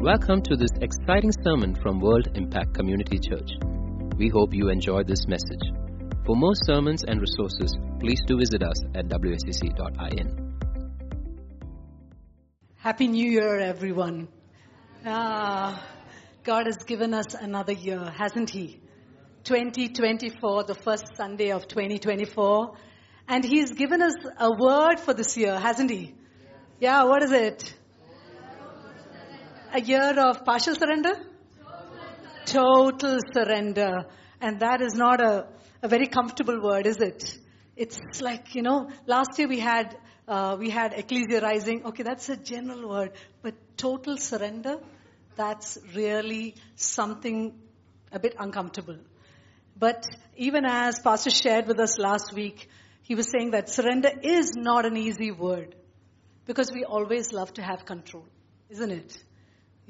Welcome to this exciting sermon from World Impact Community Church. We hope you enjoy this message. For more sermons and resources, please do visit us at wscc.in. Happy New Year, everyone. Ah, God has given us another year, hasn't He? 2024, the first Sunday of 2024. And He's given us a word for this year, hasn't He? Yeah, what is it? A year of partial surrender? Total surrender. And that is not a, a very comfortable word, is it? It's like, you know, last year we had, uh, we had ecclesia rising. Okay, that's a general word. But total surrender, that's really something a bit uncomfortable. But even as Pastor shared with us last week, he was saying that surrender is not an easy word because we always love to have control, isn't it?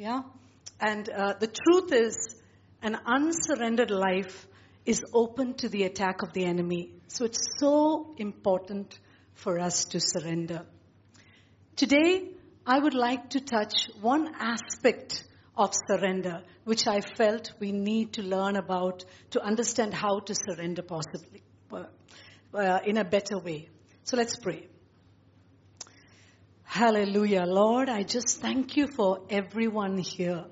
Yeah? And uh, the truth is, an unsurrendered life is open to the attack of the enemy. So it's so important for us to surrender. Today, I would like to touch one aspect of surrender, which I felt we need to learn about to understand how to surrender possibly uh, uh, in a better way. So let's pray. Hallelujah. Lord, I just thank you for everyone here.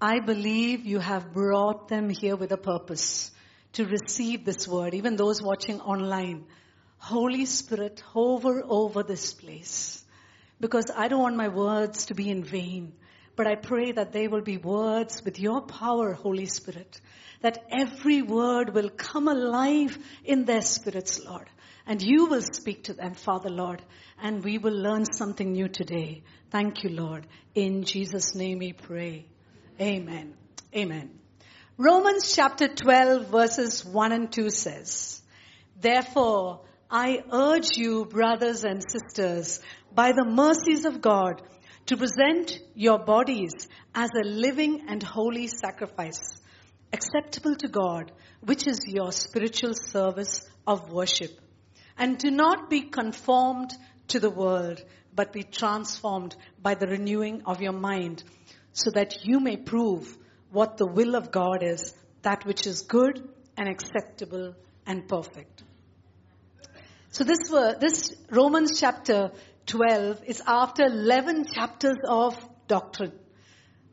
I believe you have brought them here with a purpose to receive this word, even those watching online. Holy Spirit, hover over this place. Because I don't want my words to be in vain, but I pray that they will be words with your power, Holy Spirit. That every word will come alive in their spirits, Lord. And you will speak to them, Father Lord, and we will learn something new today. Thank you, Lord. In Jesus' name we pray. Amen. Amen. Romans chapter 12 verses 1 and 2 says, Therefore, I urge you, brothers and sisters, by the mercies of God, to present your bodies as a living and holy sacrifice, acceptable to God, which is your spiritual service of worship. And do not be conformed to the world, but be transformed by the renewing of your mind, so that you may prove what the will of God is, that which is good and acceptable and perfect. So this were, this Romans chapter 12 is after 11 chapters of doctrine.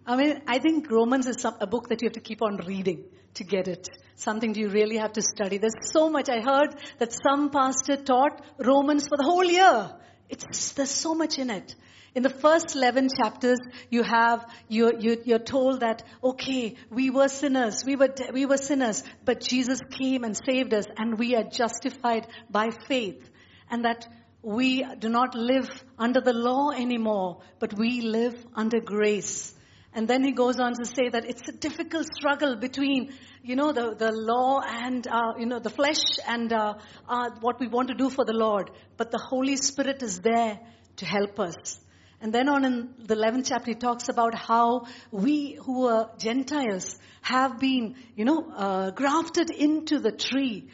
I mean, I think Romans is some, a book that you have to keep on reading to get it. Something do you really have to study. There's so much. I heard that some pastor taught Romans for the whole year. It's, there's so much in it. In the first 11 chapters, you have, you're, you're, told that, okay, we were sinners, we were, we were sinners, but Jesus came and saved us and we are justified by faith. And that we do not live under the law anymore, but we live under grace. And then he goes on to say that it's a difficult struggle between, you know, the, the law and, uh, you know, the flesh and uh, uh, what we want to do for the Lord. But the Holy Spirit is there to help us. And then on in the 11th chapter, he talks about how we who are Gentiles have been, you know, uh, grafted into the tree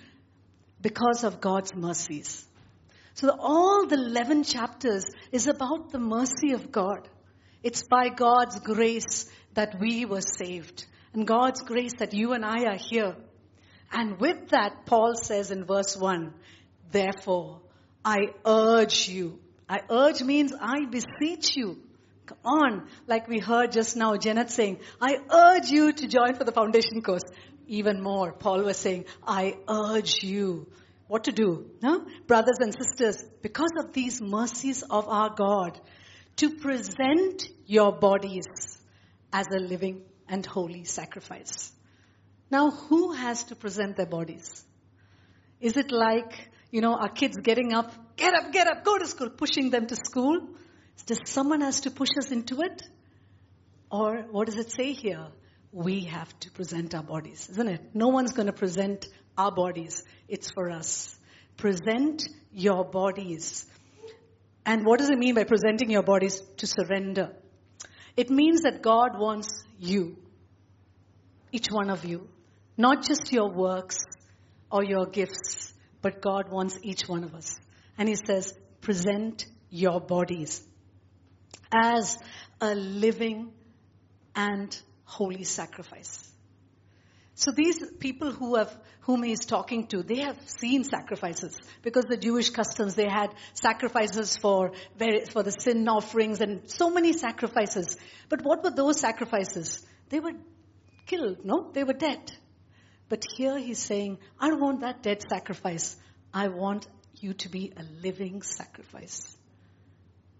because of God's mercies. So all the 11 chapters is about the mercy of God. It's by God's grace that we were saved. And God's grace that you and I are here. And with that, Paul says in verse 1, Therefore, I urge you. I urge means I beseech you. Come on. Like we heard just now, Janet saying, I urge you to join for the foundation course. Even more, Paul was saying, I urge you. What to do? No? Brothers and sisters, because of these mercies of our God, to present your bodies as a living and holy sacrifice. Now, who has to present their bodies? Is it like, you know, our kids getting up, get up, get up, go to school, pushing them to school? Does someone has to push us into it? Or what does it say here? We have to present our bodies, isn't it? No one's going to present our bodies. It's for us. Present your bodies and what does it mean by presenting your bodies to surrender? It means that God wants you, each one of you, not just your works or your gifts, but God wants each one of us. And He says, present your bodies as a living and holy sacrifice. So these people who have, whom he's talking to, they have seen sacrifices because the Jewish customs, they had sacrifices for, for the sin offerings and so many sacrifices. But what were those sacrifices? They were killed, no? They were dead. But here he's saying, I don't want that dead sacrifice. I want you to be a living sacrifice.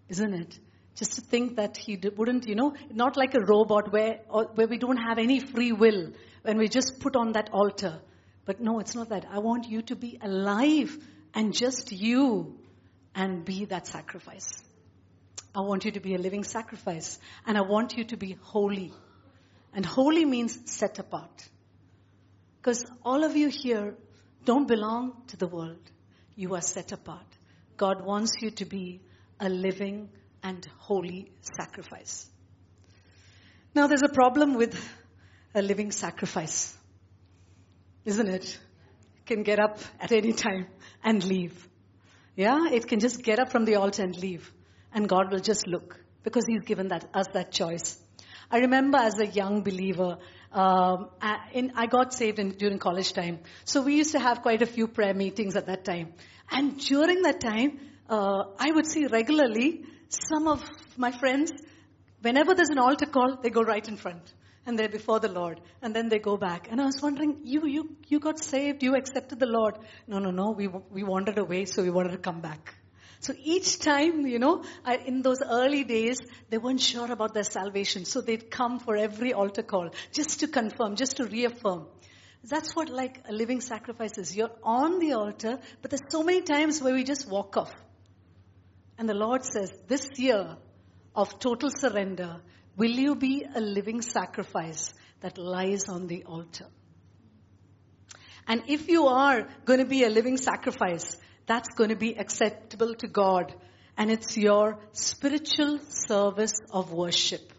Isn't it? Just to think that he wouldn't, you know, not like a robot where, uh, where we don't have any free will when we just put on that altar. But no, it's not that. I want you to be alive and just you and be that sacrifice. I want you to be a living sacrifice and I want you to be holy. And holy means set apart. Because all of you here don't belong to the world. You are set apart. God wants you to be a living and holy sacrifice. Now there's a problem with a living sacrifice. Isn't it? Can get up at any time and leave. Yeah, it can just get up from the altar and leave. And God will just look because He's given that, us that choice. I remember as a young believer, um, in, I got saved in, during college time. So we used to have quite a few prayer meetings at that time. And during that time, uh, I would see regularly some of my friends, whenever there's an altar call, they go right in front and they're before the Lord. And then they go back. And I was wondering, you, you, you got saved, you accepted the Lord. No, no, no, we, we wandered away, so we wanted to come back. So each time, you know, I, in those early days, they weren't sure about their salvation. So they'd come for every altar call just to confirm, just to reaffirm. That's what like a living sacrifice is. You're on the altar, but there's so many times where we just walk off. And the Lord says, this year of total surrender, will you be a living sacrifice that lies on the altar? And if you are going to be a living sacrifice, that's going to be acceptable to God. And it's your spiritual service of worship.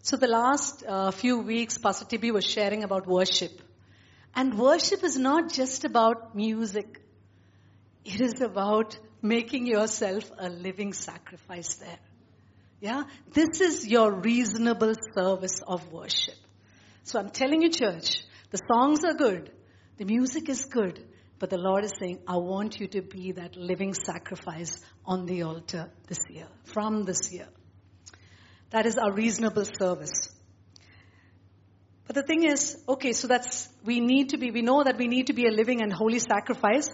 So the last uh, few weeks, Pastor Tibi was sharing about worship. And worship is not just about music. It is about making yourself a living sacrifice there. Yeah? This is your reasonable service of worship. So I'm telling you, church, the songs are good, the music is good, but the Lord is saying, I want you to be that living sacrifice on the altar this year, from this year. That is our reasonable service. But the thing is, okay, so that's, we need to be, we know that we need to be a living and holy sacrifice,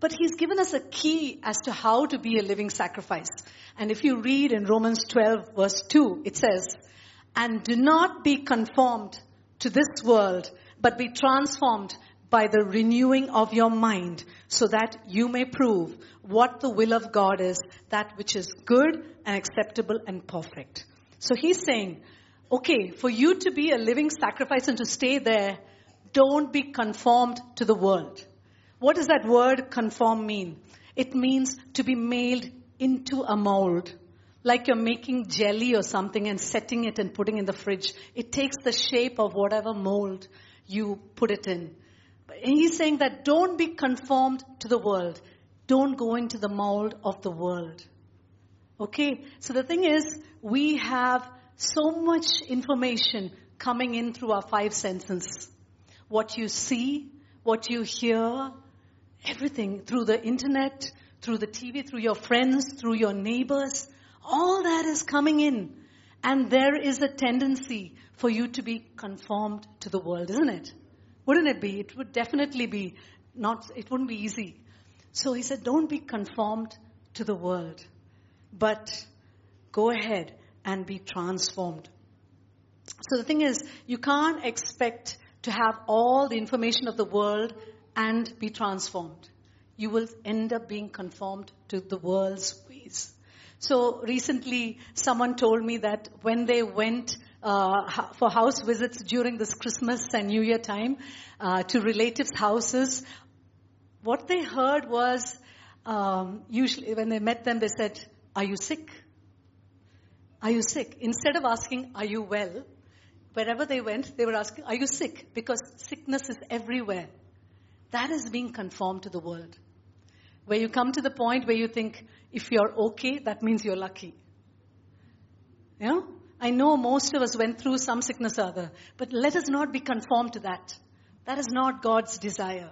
but he's given us a key as to how to be a living sacrifice. And if you read in Romans 12 verse 2, it says, and do not be conformed to this world, but be transformed by the renewing of your mind so that you may prove what the will of God is, that which is good and acceptable and perfect. So he's saying, okay, for you to be a living sacrifice and to stay there, don't be conformed to the world. What does that word conform mean? It means to be made into a mold. Like you're making jelly or something and setting it and putting in the fridge. It takes the shape of whatever mold you put it in. And he's saying that don't be conformed to the world. Don't go into the mold of the world. Okay? So the thing is, we have so much information coming in through our five senses. What you see, what you hear, everything through the internet, through the TV, through your friends, through your neighbors. All that is coming in. And there is a tendency for you to be conformed to the world, isn't it? Wouldn't it be? It would definitely be not, it wouldn't be easy. So he said, don't be conformed to the world, but go ahead and be transformed. So the thing is, you can't expect to have all the information of the world and be transformed. You will end up being conformed to the world's ways. So recently, someone told me that when they went uh, for house visits during this Christmas and New Year time uh, to relatives' houses, what they heard was um, usually when they met them, they said, "Are you sick? Are you sick?" Instead of asking, "Are you well?" Wherever they went, they were asking, "Are you sick?" Because sickness is everywhere. That is being conformed to the world. Where you come to the point where you think, if you're okay, that means you're lucky. You know? I know most of us went through some sickness or other, but let us not be conformed to that. That is not God's desire.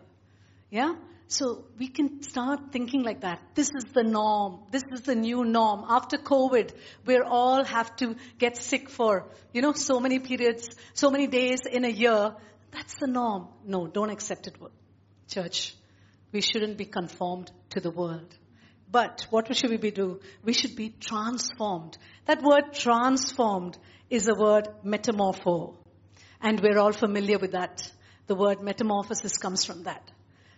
Yeah? So we can start thinking like that. This is the norm. This is the new norm. After COVID, we all have to get sick for, you know, so many periods, so many days in a year. That's the norm. No, don't accept it, church. We shouldn't be conformed to the world. But what should we be do? We should be transformed. That word transformed is a word metamorpho. And we're all familiar with that. The word metamorphosis comes from that.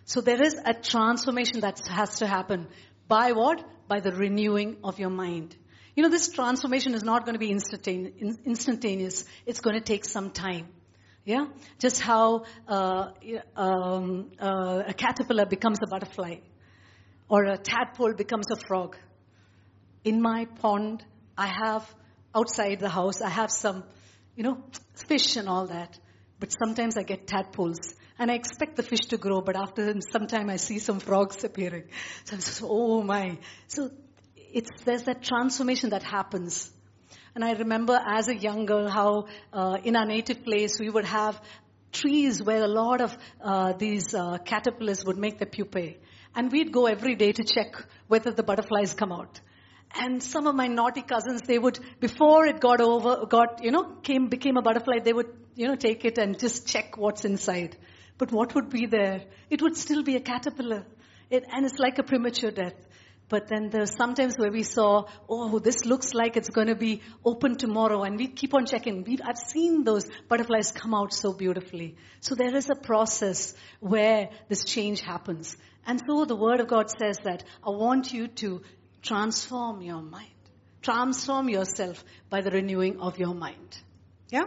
So there is a transformation that has to happen. By what? By the renewing of your mind. You know, this transformation is not going to be instantaneous. It's going to take some time. Yeah? Just how uh, um, uh, a caterpillar becomes a butterfly or a tadpole becomes a frog. In my pond, I have outside the house, I have some, you know, fish and all that. But sometimes I get tadpoles. And I expect the fish to grow, but after some time I see some frogs appearing. So I'm just, oh my. So it's, there's that transformation that happens. And I remember as a young girl how uh, in our native place we would have trees where a lot of uh, these uh, caterpillars would make their pupae. And we'd go every day to check whether the butterflies come out. And some of my naughty cousins, they would, before it got over, got, you know, came, became a butterfly, they would, you know, take it and just check what's inside. But what would be there? It would still be a caterpillar. It, and it's like a premature death. But then there's sometimes where we saw, oh, this looks like it's going to be open tomorrow, and we keep on checking. We've, I've seen those butterflies come out so beautifully. So there is a process where this change happens. And so the Word of God says that I want you to transform your mind. Transform yourself by the renewing of your mind. Yeah?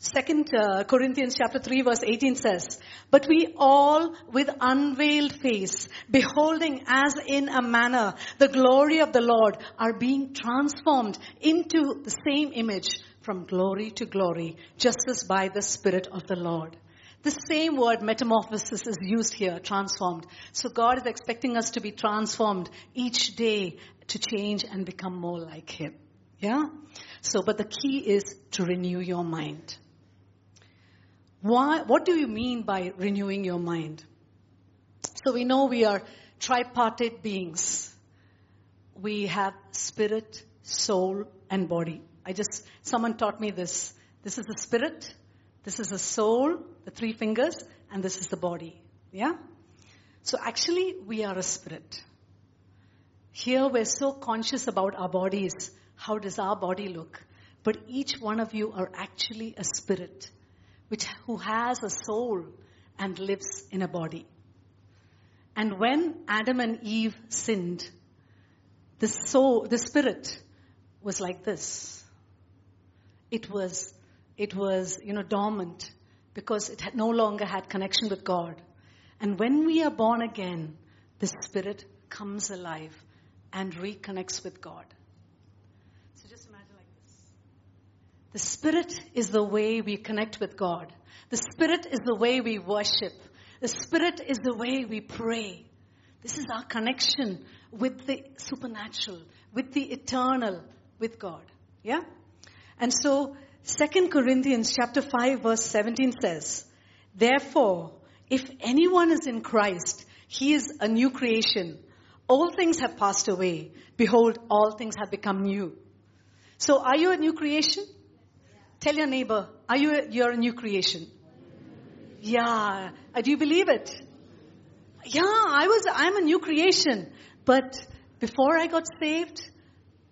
Second uh, Corinthians chapter 3 verse 18 says, But we all with unveiled face, beholding as in a manner the glory of the Lord, are being transformed into the same image from glory to glory, just as by the Spirit of the Lord. The same word metamorphosis is used here, transformed. So God is expecting us to be transformed each day to change and become more like Him. Yeah? So, but the key is to renew your mind. Why, what do you mean by renewing your mind? So we know we are tripartite beings. We have spirit, soul, and body. I just, someone taught me this. This is the spirit, this is the soul, the three fingers, and this is the body. Yeah? So actually, we are a spirit. Here we're so conscious about our bodies. How does our body look? But each one of you are actually a spirit which, who has a soul and lives in a body. And when Adam and Eve sinned, the soul, the spirit was like this. It was, it was, you know, dormant because it had no longer had connection with God. And when we are born again, the spirit comes alive and reconnects with God. The Spirit is the way we connect with God. The Spirit is the way we worship. The Spirit is the way we pray. This is our connection with the supernatural, with the eternal, with God. Yeah? And so, 2 Corinthians chapter 5 verse 17 says, Therefore, if anyone is in Christ, he is a new creation. All things have passed away. Behold, all things have become new. So are you a new creation? Tell your neighbor, are you a, you're a new creation? Yeah. Uh, do you believe it? Yeah, I was, I'm a new creation. But before I got saved,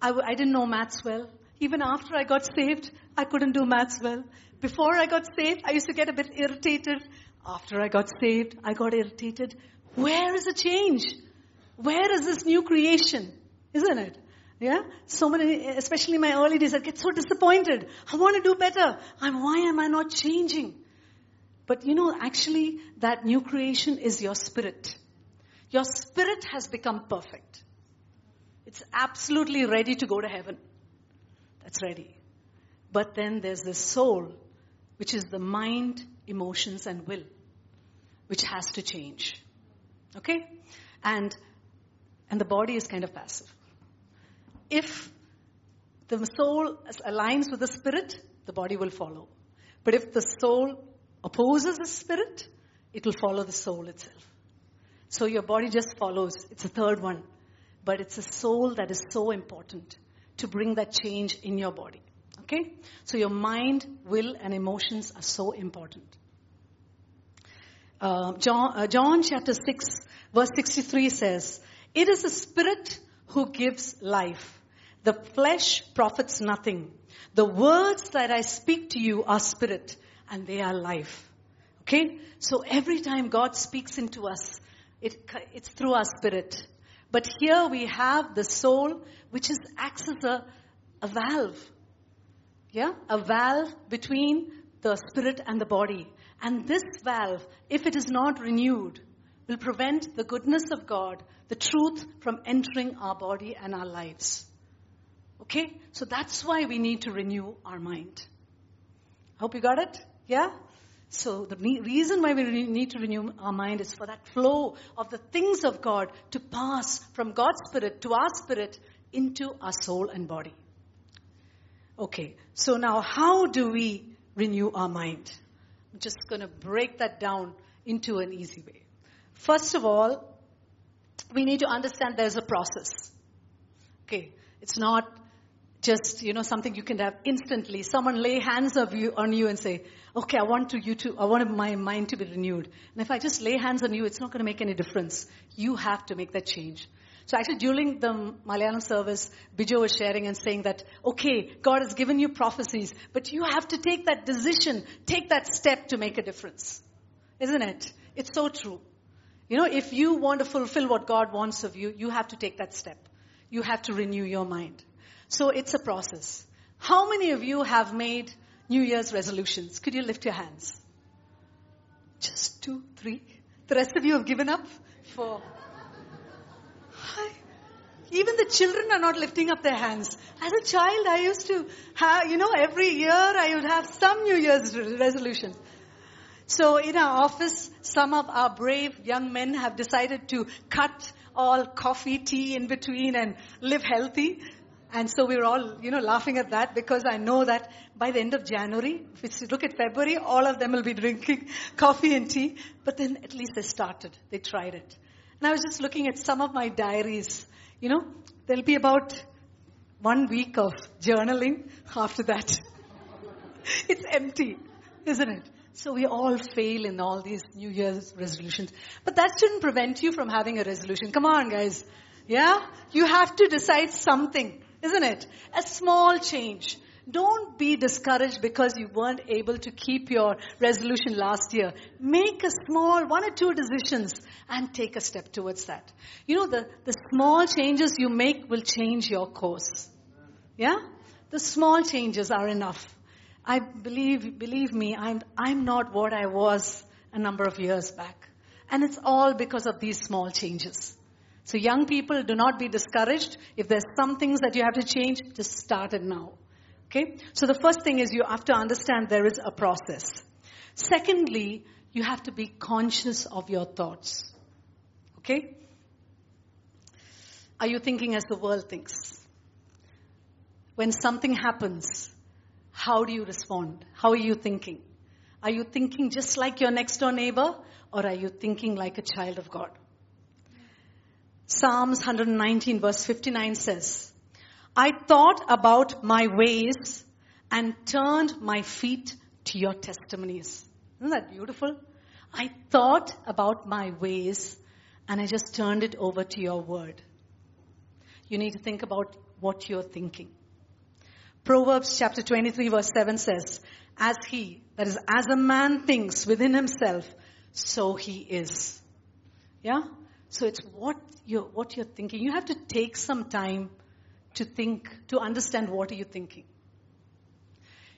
I didn't know maths well. Even after I got saved, I couldn't do maths well. Before I got saved, I used to get a bit irritated. After I got saved, I got irritated. Where is the change? Where is this new creation? Isn't it? Yeah? So many, especially my early days, I get so disappointed. I want to do better. I'm, why am I not changing? But you know, actually, that new creation is your spirit. Your spirit has become perfect. It's absolutely ready to go to heaven. That's ready. But then there's the soul, which is the mind, emotions, and will, which has to change. Okay? And, and the body is kind of passive if the soul aligns with the spirit, the body will follow. But if the soul opposes the spirit, it will follow the soul itself. So your body just follows. It's a third one. But it's a soul that is so important to bring that change in your body. Okay? So your mind, will, and emotions are so important. Uh, John, uh, John chapter 6, verse 63 says, It is the spirit who gives life. The flesh profits nothing. The words that I speak to you are spirit and they are life. Okay? So every time God speaks into us, it, it's through our spirit. But here we have the soul, which is acts as a, a valve. Yeah? A valve between the spirit and the body. And this valve, if it is not renewed, will prevent the goodness of God, the truth from entering our body and our lives. Okay? So that's why we need to renew our mind. Hope you got it? Yeah? So the reason why we need to renew our mind is for that flow of the things of God to pass from God's spirit to our spirit into our soul and body. Okay, so now how do we renew our mind? I'm just going to break that down into an easy way. First of all, we need to understand there's a process. Okay, it's not just, you know, something you can have instantly. Someone lay hands of you, on you and say, okay, I want to, you to, I want my mind to be renewed. And if I just lay hands on you, it's not going to make any difference. You have to make that change. So actually during the Malayalam service, Bijo was sharing and saying that, okay, God has given you prophecies, but you have to take that decision, take that step to make a difference. Isn't it? It's so true. You know, if you want to fulfill what God wants of you, you have to take that step. You have to renew your mind. So it's a process. How many of you have made New Year's resolutions? Could you lift your hands? Just two, three. The rest of you have given up? Four. Even the children are not lifting up their hands. As a child, I used to have, you know, every year I would have some New Year's resolutions. So in our office, some of our brave young men have decided to cut all coffee, tea in between and live healthy. And so we are all, you know, laughing at that because I know that by the end of January, if you look at February, all of them will be drinking coffee and tea. But then at least they started. They tried it. And I was just looking at some of my diaries. You know, there'll be about one week of journaling after that. it's empty, isn't it? So we all fail in all these New Year's resolutions. But that shouldn't prevent you from having a resolution. Come on, guys. Yeah? You have to decide something isn't it? A small change. Don't be discouraged because you weren't able to keep your resolution last year. Make a small, one or two decisions and take a step towards that. You know, the, the small changes you make will change your course. Yeah? The small changes are enough. I believe, believe me, I'm, I'm not what I was a number of years back. And it's all because of these small changes. So young people, do not be discouraged. If there's some things that you have to change, just start it now. Okay? So the first thing is you have to understand there is a process. Secondly, you have to be conscious of your thoughts. Okay? Are you thinking as the world thinks? When something happens, how do you respond? How are you thinking? Are you thinking just like your next door neighbor or are you thinking like a child of God? Psalms 119 verse 59 says, I thought about my ways and turned my feet to your testimonies. Isn't that beautiful? I thought about my ways and I just turned it over to your word. You need to think about what you're thinking. Proverbs chapter 23 verse 7 says, as he, that is, as a man thinks within himself, so he is. Yeah? So it's what you're, what you're thinking. You have to take some time to think, to understand what are you thinking.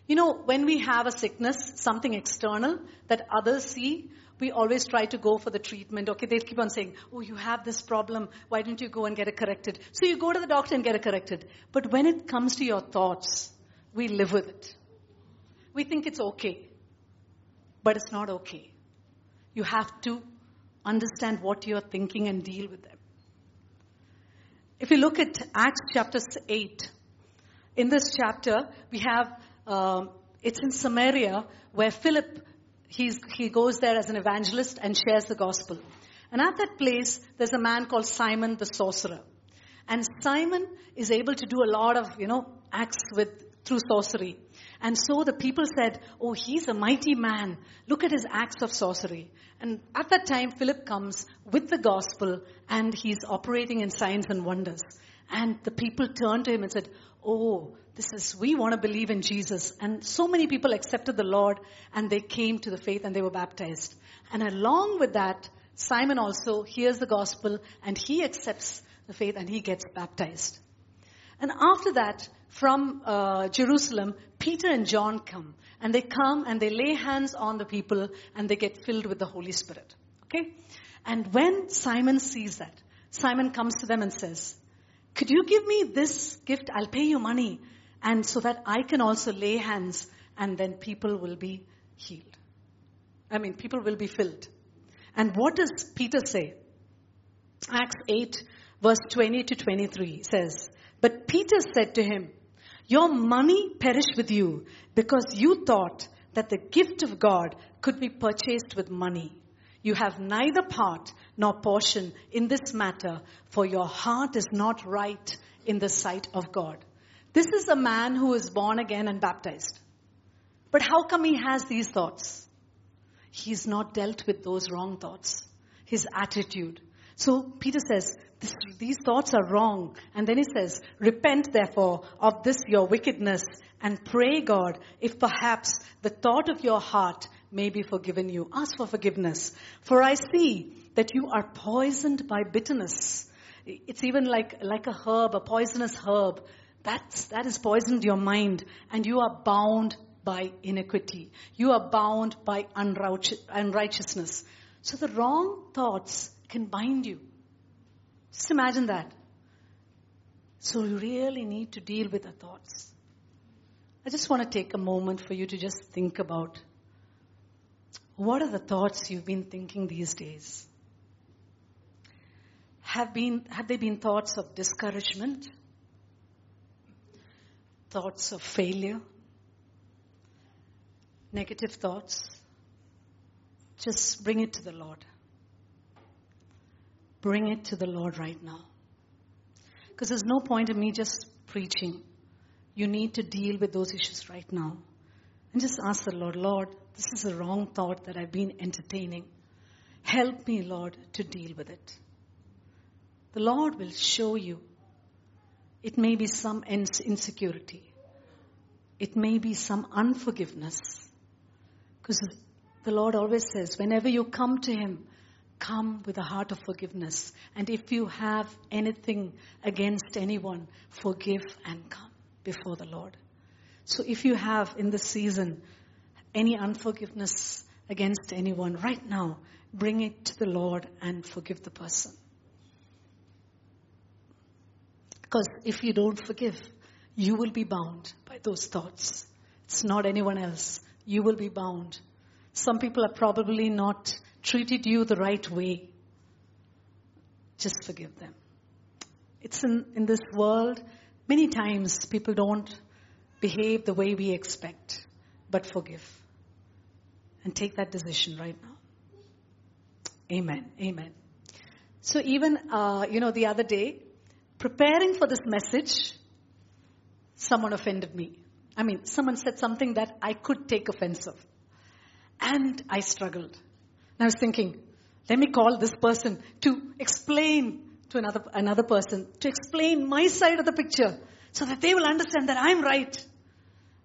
You know, when we have a sickness, something external that others see, we always try to go for the treatment. Okay, they keep on saying, oh, you have this problem. Why don't you go and get it corrected? So you go to the doctor and get it corrected. But when it comes to your thoughts, we live with it. We think it's okay. But it's not okay. You have to understand what you're thinking and deal with them. If you look at Acts chapter 8, in this chapter, we have, um, it's in Samaria where Philip, he's, he goes there as an evangelist and shares the gospel. And at that place, there's a man called Simon the sorcerer. And Simon is able to do a lot of, you know, acts with, through sorcery. And so the people said, Oh, he's a mighty man. Look at his acts of sorcery. And at that time, Philip comes with the gospel and he's operating in signs and wonders. And the people turned to him and said, Oh, this is, we want to believe in Jesus. And so many people accepted the Lord and they came to the faith and they were baptized. And along with that, Simon also hears the gospel and he accepts the faith and he gets baptized. And after that, from uh, Jerusalem, Peter and John come. And they come and they lay hands on the people and they get filled with the Holy Spirit. Okay? And when Simon sees that, Simon comes to them and says, Could you give me this gift? I'll pay you money. And so that I can also lay hands and then people will be healed. I mean, people will be filled. And what does Peter say? Acts 8, verse 20 to 23 says, But Peter said to him, Your money perish with you because you thought that the gift of God could be purchased with money. You have neither part nor portion in this matter, for your heart is not right in the sight of God. This is a man who is born again and baptized. But how come he has these thoughts? He's not dealt with those wrong thoughts. His attitude. So Peter says, this, these thoughts are wrong. And then he says, repent therefore of this your wickedness and pray God if perhaps the thought of your heart may be forgiven you. Ask for forgiveness. For I see that you are poisoned by bitterness. It's even like, like a herb, a poisonous herb. That's, that has poisoned your mind and you are bound by iniquity. You are bound by unrighteousness. So the wrong thoughts can bind you. Just imagine that. So you really need to deal with the thoughts. I just want to take a moment for you to just think about what are the thoughts you've been thinking these days? Have been have they been thoughts of discouragement? Thoughts of failure? Negative thoughts? Just bring it to the Lord. Bring it to the Lord right now. Because there's no point in me just preaching. You need to deal with those issues right now. And just ask the Lord, Lord, this is a wrong thought that I've been entertaining. Help me, Lord, to deal with it. The Lord will show you. It may be some insecurity. It may be some unforgiveness. Because the Lord always says, whenever you come to Him, come with a heart of forgiveness. And if you have anything against anyone, forgive and come before the Lord. So if you have in this season any unforgiveness against anyone, right now, bring it to the Lord and forgive the person. Because if you don't forgive, you will be bound by those thoughts. It's not anyone else. You will be bound. Some people are probably not treated you the right way, just forgive them. It's in, in this world, many times people don't behave the way we expect, but forgive. And take that decision right now. Amen. Amen. So even, uh, you know, the other day, preparing for this message, someone offended me. I mean, someone said something that I could take offense of. And I struggled. And I was thinking, let me call this person to explain to another, another person, to explain my side of the picture so that they will understand that I'm right.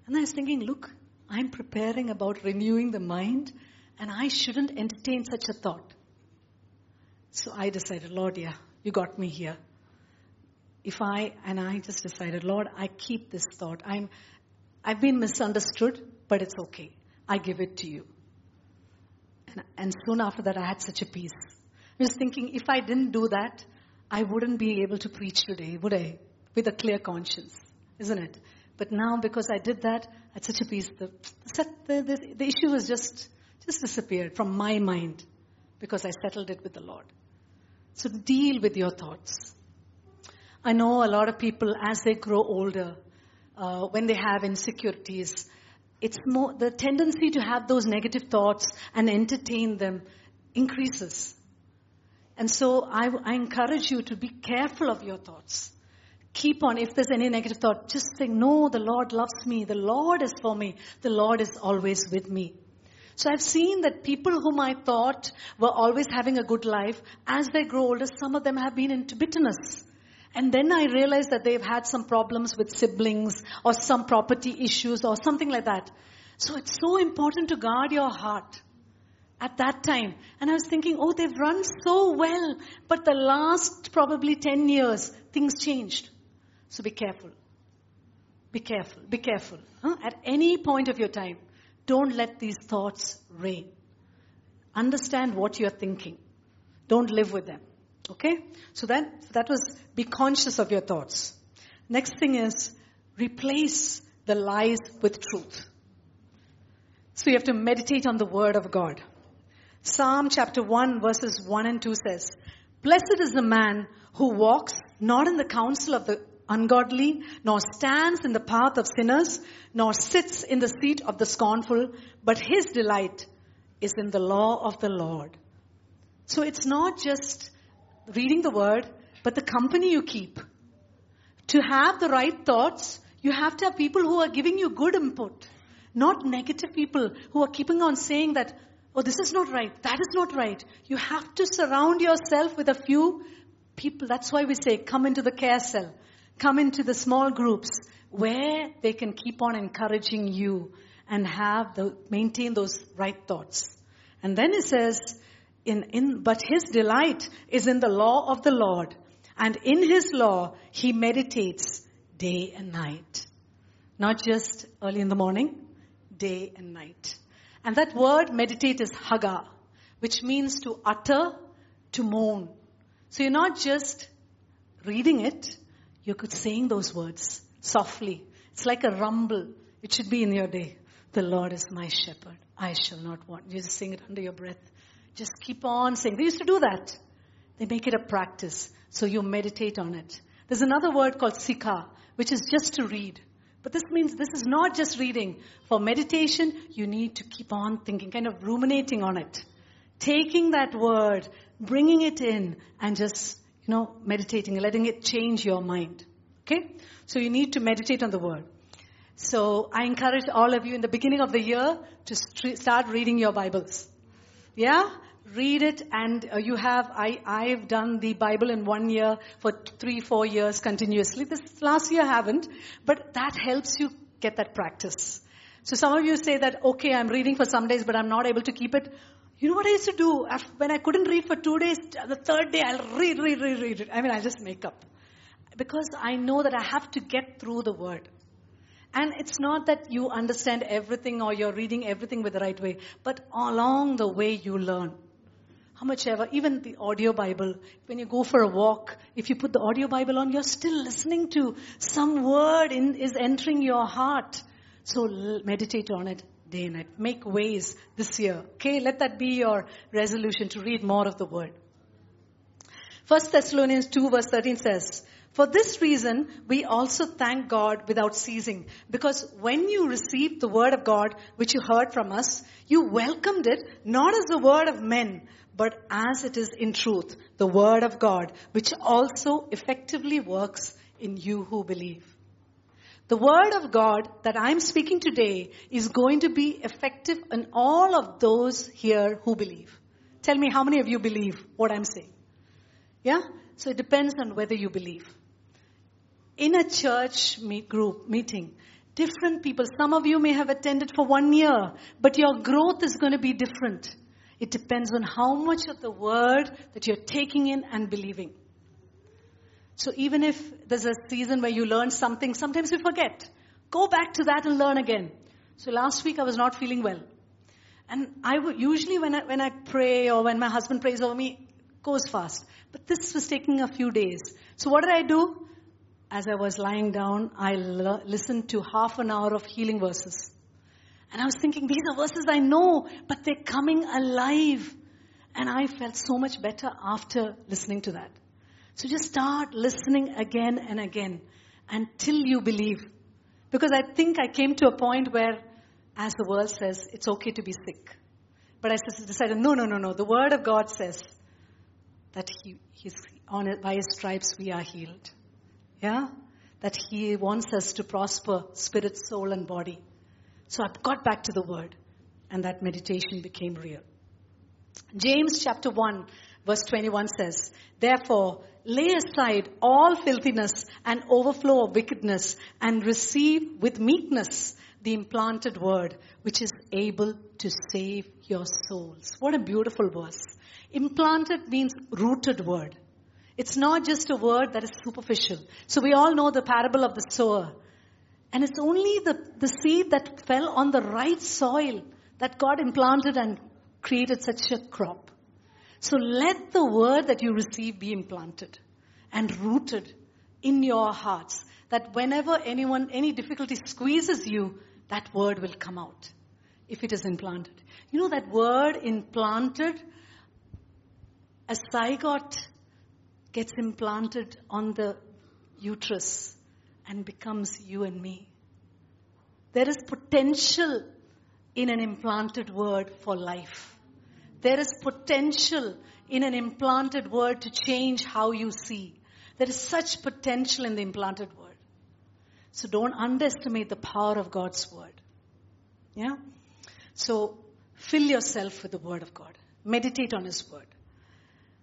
And I was thinking, look, I'm preparing about renewing the mind and I shouldn't entertain such a thought. So I decided, Lord, yeah, you got me here. If I, and I just decided, Lord, I keep this thought. I'm, I've been misunderstood, but it's okay. I give it to you. And, and soon after that, I had such a peace. I was thinking, if I didn't do that, I wouldn't be able to preach today, would I? With a clear conscience, isn't it? But now, because I did that, I had such a peace. The, the, the, the issue was just, just disappeared from my mind because I settled it with the Lord. So deal with your thoughts. I know a lot of people, as they grow older, uh, when they have insecurities, it's more, the tendency to have those negative thoughts and entertain them increases. And so I, I encourage you to be careful of your thoughts. Keep on, if there's any negative thought, just think, no, the Lord loves me. The Lord is for me. The Lord is always with me. So I've seen that people whom I thought were always having a good life, as they grow older, some of them have been into bitterness. And then I realized that they've had some problems with siblings or some property issues or something like that. So it's so important to guard your heart at that time. And I was thinking, oh, they've run so well. But the last probably 10 years, things changed. So be careful. Be careful. Be careful. Huh? At any point of your time, don't let these thoughts reign. Understand what you're thinking. Don't live with them. Okay? So that, that was be conscious of your thoughts. Next thing is replace the lies with truth. So you have to meditate on the word of God. Psalm chapter 1 verses 1 and 2 says, Blessed is the man who walks not in the counsel of the ungodly, nor stands in the path of sinners, nor sits in the seat of the scornful, but his delight is in the law of the Lord. So it's not just reading the word, but the company you keep. To have the right thoughts, you have to have people who are giving you good input, not negative people who are keeping on saying that, oh, this is not right, that is not right. You have to surround yourself with a few people. That's why we say, come into the care cell, come into the small groups where they can keep on encouraging you and have the, maintain those right thoughts. And then it says, in, in, but his delight is in the law of the Lord. And in his law, he meditates day and night. Not just early in the morning, day and night. And that word meditate is haga, which means to utter, to moan. So you're not just reading it, you're saying those words softly. It's like a rumble. It should be in your day. The Lord is my shepherd. I shall not want. You just sing it under your breath. Just keep on saying. They used to do that. They make it a practice. So you meditate on it. There's another word called sikha, which is just to read. But this means this is not just reading. For meditation, you need to keep on thinking, kind of ruminating on it. Taking that word, bringing it in, and just, you know, meditating, letting it change your mind. Okay? So you need to meditate on the word. So I encourage all of you in the beginning of the year to start reading your Bibles. Yeah? Read it and uh, you have, I, I've done the Bible in one year for three, four years continuously. This last year I haven't, but that helps you get that practice. So some of you say that, okay, I'm reading for some days, but I'm not able to keep it. You know what I used to do? When I couldn't read for two days, the third day I'll read, read, read, read it. I mean, I'll just make up. Because I know that I have to get through the word. And it's not that you understand everything or you're reading everything with the right way, but along the way you learn. How much ever, even the audio Bible, when you go for a walk, if you put the audio Bible on, you're still listening to some word in, is entering your heart. So meditate on it day and night. Make ways this year. Okay, let that be your resolution to read more of the word. First Thessalonians 2 verse 13 says, for this reason, we also thank God without ceasing. Because when you received the word of God, which you heard from us, you welcomed it not as the word of men, but as it is in truth, the word of God, which also effectively works in you who believe. The word of God that I'm speaking today is going to be effective in all of those here who believe. Tell me how many of you believe what I'm saying. Yeah? So it depends on whether you believe in a church meet group meeting, different people, some of you may have attended for one year, but your growth is going to be different. It depends on how much of the word that you're taking in and believing. So even if there's a season where you learn something, sometimes you forget. Go back to that and learn again. So last week I was not feeling well. And I would, usually when I, when I pray or when my husband prays over me, goes fast. But this was taking a few days. So what did I do? as I was lying down, I l- listened to half an hour of healing verses. And I was thinking, these are verses I know, but they're coming alive. And I felt so much better after listening to that. So just start listening again and again until you believe. Because I think I came to a point where, as the world says, it's okay to be sick. But I decided, no, no, no, no. The Word of God says that he, he's on by His stripes we are healed. Yeah? That He wants us to prosper spirit, soul, and body. So I got back to the Word, and that meditation became real. James chapter 1, verse 21 says, Therefore, lay aside all filthiness and overflow of wickedness, and receive with meekness the implanted word, which is able to save your souls. What a beautiful verse. Implanted means rooted word. It's not just a word that is superficial. So we all know the parable of the sower. And it's only the, the seed that fell on the right soil that God implanted and created such a crop. So let the word that you receive be implanted and rooted in your hearts. That whenever anyone, any difficulty squeezes you, that word will come out if it is implanted. You know that word implanted, a zygote gets implanted on the uterus and becomes you and me. There is potential in an implanted word for life. There is potential in an implanted word to change how you see. There is such potential in the implanted word. So don't underestimate the power of God's word. Yeah? So fill yourself with the word of God. Meditate on his word.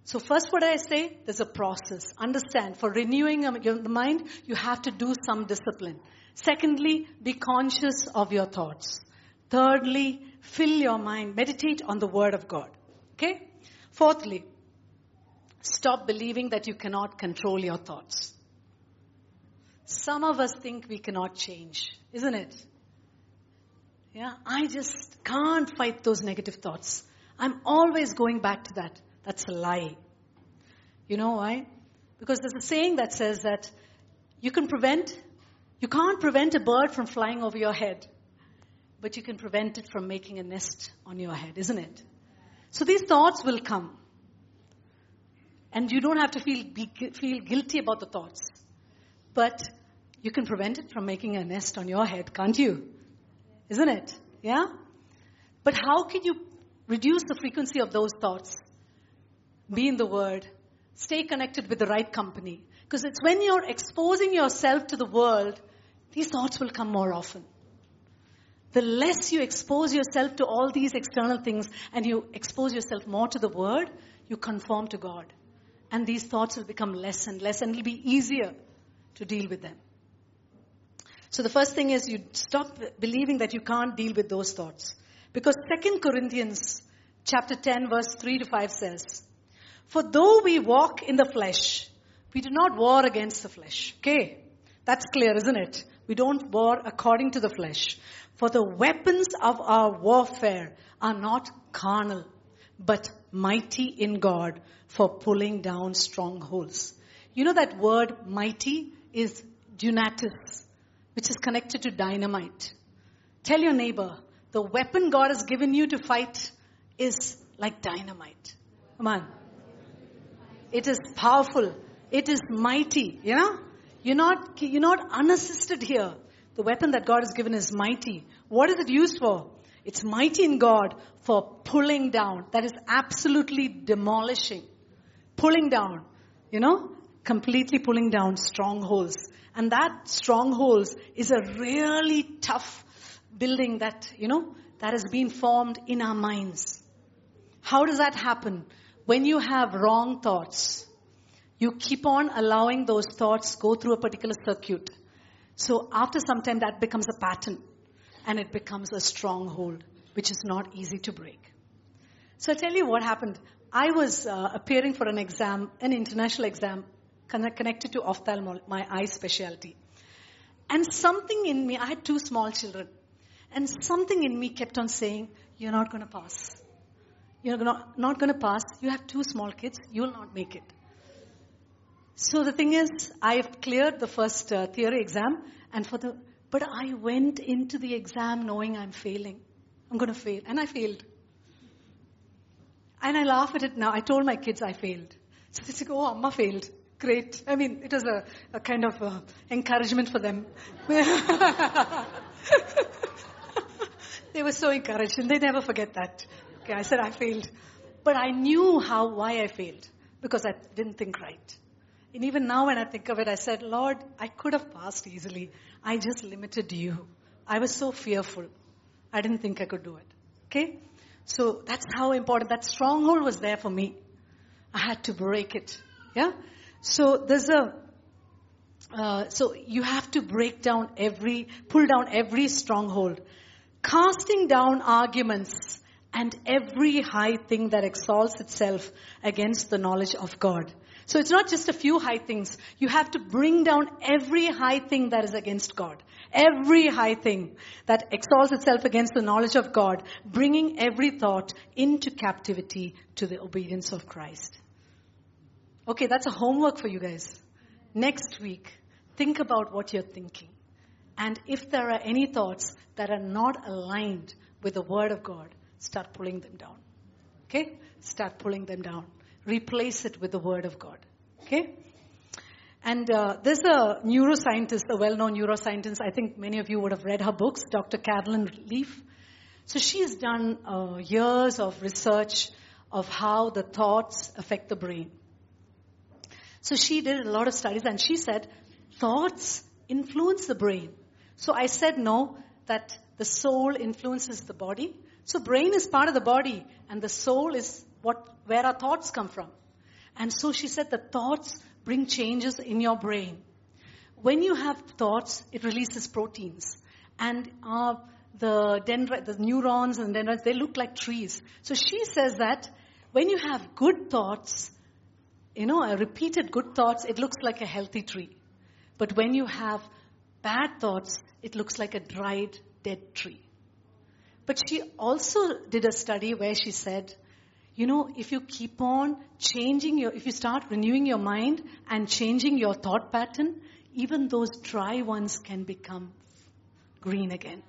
So first what I say, there's a process. Understand, for renewing um, the mind, you have to do some discipline. Secondly, be conscious of your thoughts. Thirdly, fill your mind. Meditate on the word of God. Okay? Fourthly, stop believing that you cannot control your thoughts. Some of us think we cannot change, isn't it? Yeah, I just can't fight those negative thoughts. I'm always going back to that. That's a lie. You know why? Because there's a saying that says that you can prevent, you can't prevent a bird from flying over your head, but you can prevent it from making a nest on your head, isn't it? So these thoughts will come. And you don't have to feel, be, feel guilty about the thoughts. But you can prevent it from making a nest on your head, can't you? Isn't it? Yeah? But how can you reduce the frequency of those thoughts? Be in the Word. Stay connected with the right company. Because it's when you're exposing yourself to the world, these thoughts will come more often. The less you expose yourself to all these external things and you expose yourself more to the Word, you conform to God. And these thoughts will become less and less and it'll be easier to deal with them. So the first thing is you stop believing that you can't deal with those thoughts. Because 2 Corinthians chapter 10 verse 3 to 5 says, For though we walk in the flesh, we do not war against the flesh. Okay? That's clear, isn't it? We don't war according to the flesh. For the weapons of our warfare are not carnal, but mighty in God for pulling down strongholds. You know that word mighty is dunatis which is connected to dynamite. Tell your neighbor, the weapon God has given you to fight is like dynamite. Come on. It is powerful. It is mighty. You know? You're not, you're not unassisted here. The weapon that God has given is mighty. What is it used for? It's mighty in God for pulling down. That is absolutely demolishing. Pulling down. You know? Completely pulling down strongholds. And that strongholds is a really tough building that, you know, that has been formed in our minds. How does that happen? When you have wrong thoughts, you keep on allowing those thoughts go through a particular circuit. So after some time that becomes a pattern and it becomes a stronghold, which is not easy to break. So I'll tell you what happened. I was uh, appearing for an exam, an international exam connected to ophthalmology, my eye specialty. And something in me, I had two small children, and something in me kept on saying, You're not going to pass. You're not, not going to pass. You have two small kids. You will not make it. So the thing is, I've cleared the first uh, theory exam, and for the, but I went into the exam knowing I'm failing. I'm going to fail. And I failed. And I laugh at it now. I told my kids I failed. So they say, oh, Amma failed. Great. I mean, it was a, a kind of uh encouragement for them. they were so encouraged and they never forget that. Okay, I said I failed. But I knew how, why I failed. Because I didn't think right. And even now when I think of it, I said, Lord, I could have passed easily. I just limited you. I was so fearful. I didn't think I could do it. Okay? So that's how important that stronghold was there for me. I had to break it. Yeah? So there's a, uh, so you have to break down every, pull down every stronghold. Casting down arguments and every high thing that exalts itself against the knowledge of God. So it's not just a few high things. You have to bring down every high thing that is against God. Every high thing that exalts itself against the knowledge of God, bringing every thought into captivity to the obedience of Christ. Okay, that's a homework for you guys. Next week, think about what you're thinking. And if there are any thoughts that are not aligned with the Word of God, start pulling them down. Okay? Start pulling them down. Replace it with the Word of God. Okay? And uh, there's a neuroscientist, a well-known neuroscientist. I think many of you would have read her books, Dr. Caroline Leaf. So she's done uh, years of research of how the thoughts affect the brain. So she did a lot of studies and she said thoughts influence the brain. So I said no, that the soul influences the body. So brain is part of the body and the soul is what, where our thoughts come from. And so she said the thoughts bring changes in your brain. When you have thoughts, it releases proteins. And the, dendri- the neurons and dendrites, they look like trees. So she says that when you have good thoughts, you know, repeated good thoughts, it looks like a healthy tree. But when you have bad thoughts, it looks like a dried, dead tree. But she also did a study where she said, you know, if you keep on changing your, if you start renewing your mind and changing your thought pattern, even those dry ones can become green again.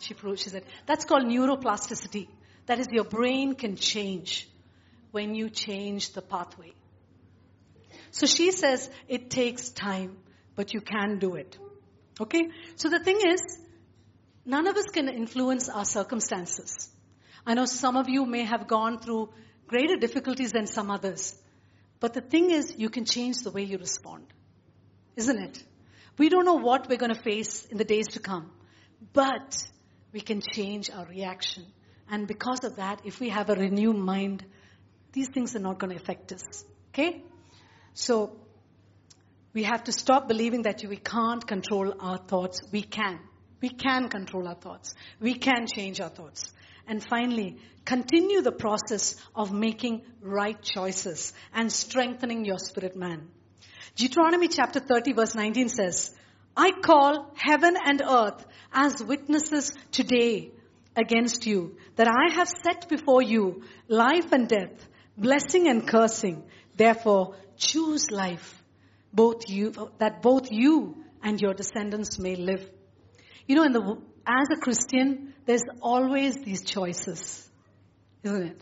She proved, she said, that's called neuroplasticity. That is, your brain can change when you change the pathway. So she says it takes time, but you can do it. Okay? So the thing is, none of us can influence our circumstances. I know some of you may have gone through greater difficulties than some others. But the thing is, you can change the way you respond. Isn't it? We don't know what we're going to face in the days to come. But we can change our reaction. And because of that, if we have a renewed mind, these things are not going to affect us. Okay? So, we have to stop believing that we can't control our thoughts. We can. We can control our thoughts. We can change our thoughts. And finally, continue the process of making right choices and strengthening your spirit man. Deuteronomy chapter 30 verse 19 says, I call heaven and earth as witnesses today against you that I have set before you life and death, blessing and cursing. Therefore, choose life, both you, that both you and your descendants may live. You know, the, as a Christian, there's always these choices, isn't it?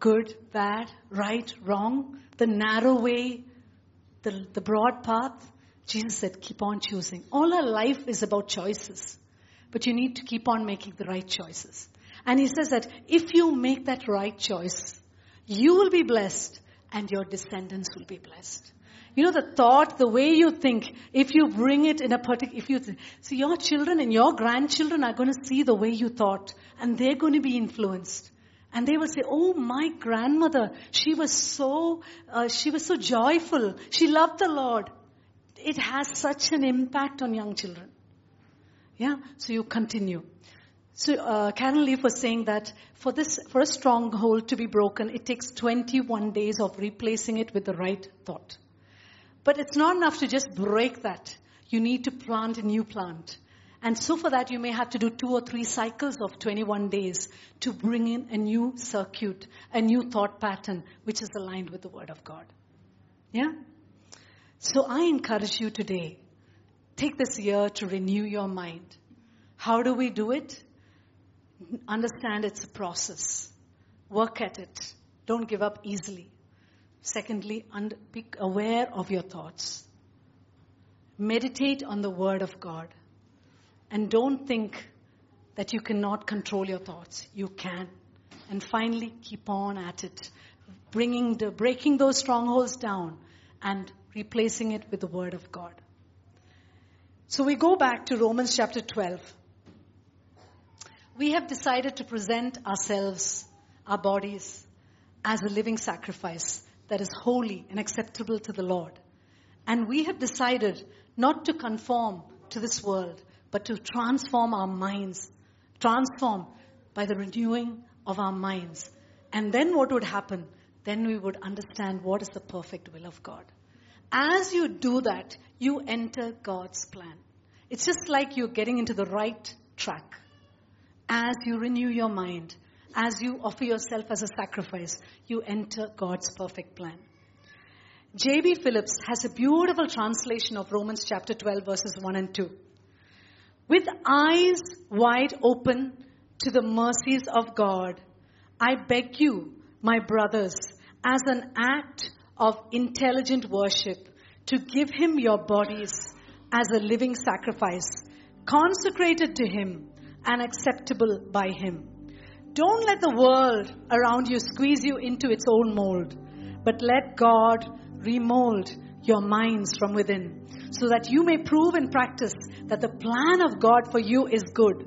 Good, bad, right, wrong, the narrow way, the, the broad path. Jesus said, keep on choosing. All our life is about choices. But you need to keep on making the right choices. And he says that if you make that right choice, you will be blessed and your descendants will be blessed. You know, the thought, the way you think, if you bring it in a particular, if you, see your children and your grandchildren are going to see the way you thought and they're going to be influenced. And they will say, oh, my grandmother, she was so, uh, she was so joyful. She loved the Lord. It has such an impact on young children. Yeah, so you continue. So uh, Karen Leaf was saying that for this, for a stronghold to be broken, it takes 21 days of replacing it with the right thought. But it's not enough to just break that. You need to plant a new plant. And so for that, you may have to do two or three cycles of 21 days to bring in a new circuit, a new thought pattern, which is aligned with the Word of God. Yeah? So I encourage you today, take this year to renew your mind. How do we do it? Understand it's a process. Work at it. Don't give up easily. Secondly, be aware of your thoughts. Meditate on the Word of God. And don't think that you cannot control your thoughts. You can. And finally, keep on at it, bringing the, breaking those strongholds down and replacing it with the Word of God. So we go back to Romans chapter 12. We have decided to present ourselves, our bodies, as a living sacrifice that is holy and acceptable to the Lord. And we have decided not to conform to this world, but to transform our minds, transform by the renewing of our minds. And then what would happen? Then we would understand what is the perfect will of God. As you do that, you enter God's plan. It's just like you're getting into the right track. As you renew your mind, as you offer yourself as a sacrifice, you enter God's perfect plan. J.B. Phillips has a beautiful translation of Romans chapter 12 verses 1 and 2. With eyes wide open to the mercies of God, I beg you, my brothers, as an act of intelligent worship, to give Him your bodies as a living sacrifice, consecrated to Him and acceptable by Him. Don't let the world around you squeeze you into its own mold, but let God remold your minds from within so that you may prove in practice that the plan of God for you is good,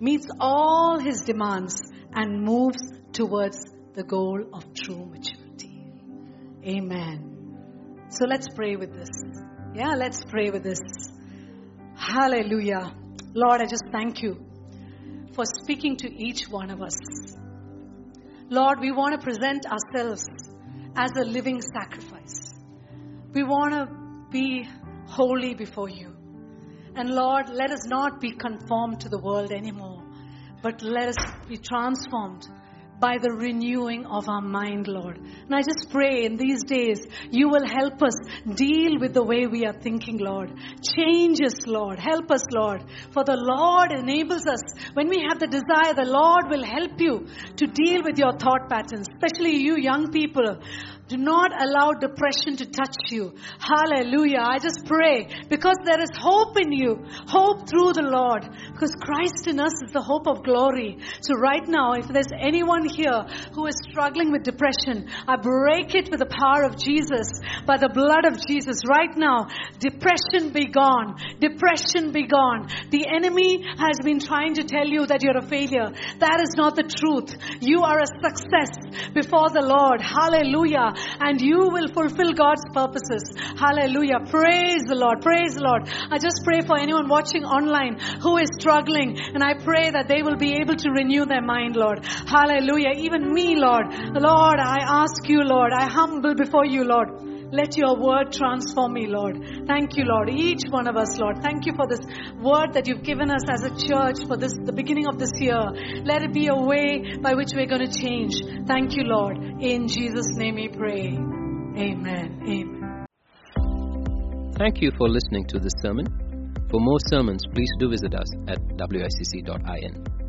meets all His demands, and moves towards the goal of true maturity. Amen. So let's pray with this. Yeah, let's pray with this. Hallelujah. Lord, I just thank you for speaking to each one of us. Lord, we want to present ourselves as a living sacrifice. We want to be holy before you. And Lord, let us not be conformed to the world anymore, but let us be transformed by the renewing of our mind, Lord. And I just pray in these days, you will help us deal with the way we are thinking, Lord. Change us, Lord. Help us, Lord. For the Lord enables us. When we have the desire, the Lord will help you to deal with your thought patterns, especially you young people. Do not allow depression to touch you. Hallelujah. I just pray because there is hope in you. Hope through the Lord. Because Christ in us is the hope of glory. So right now, if there's anyone here who is struggling with depression, I break it with the power of Jesus, by the blood of Jesus. Right now, depression be gone. Depression be gone. The enemy has been trying to tell you that you're a failure. That is not the truth. You are a success before the Lord. Hallelujah and you will fulfill God's purposes. Hallelujah. Praise the Lord. Praise the Lord. I just pray for anyone watching online who is struggling and I pray that they will be able to renew their mind, Lord. Hallelujah. Even me, Lord. Lord, I ask you, Lord. I humble before you, Lord. Let your word transform me, Lord. Thank you, Lord. Each one of us, Lord. Thank you for this word that you've given us as a church for this, the beginning of this year. Let it be a way by which we're going to change. Thank you, Lord. In Jesus' name we pray. Amen. Amen. Thank you for listening to this sermon. For more sermons, please do visit us at wicc.in.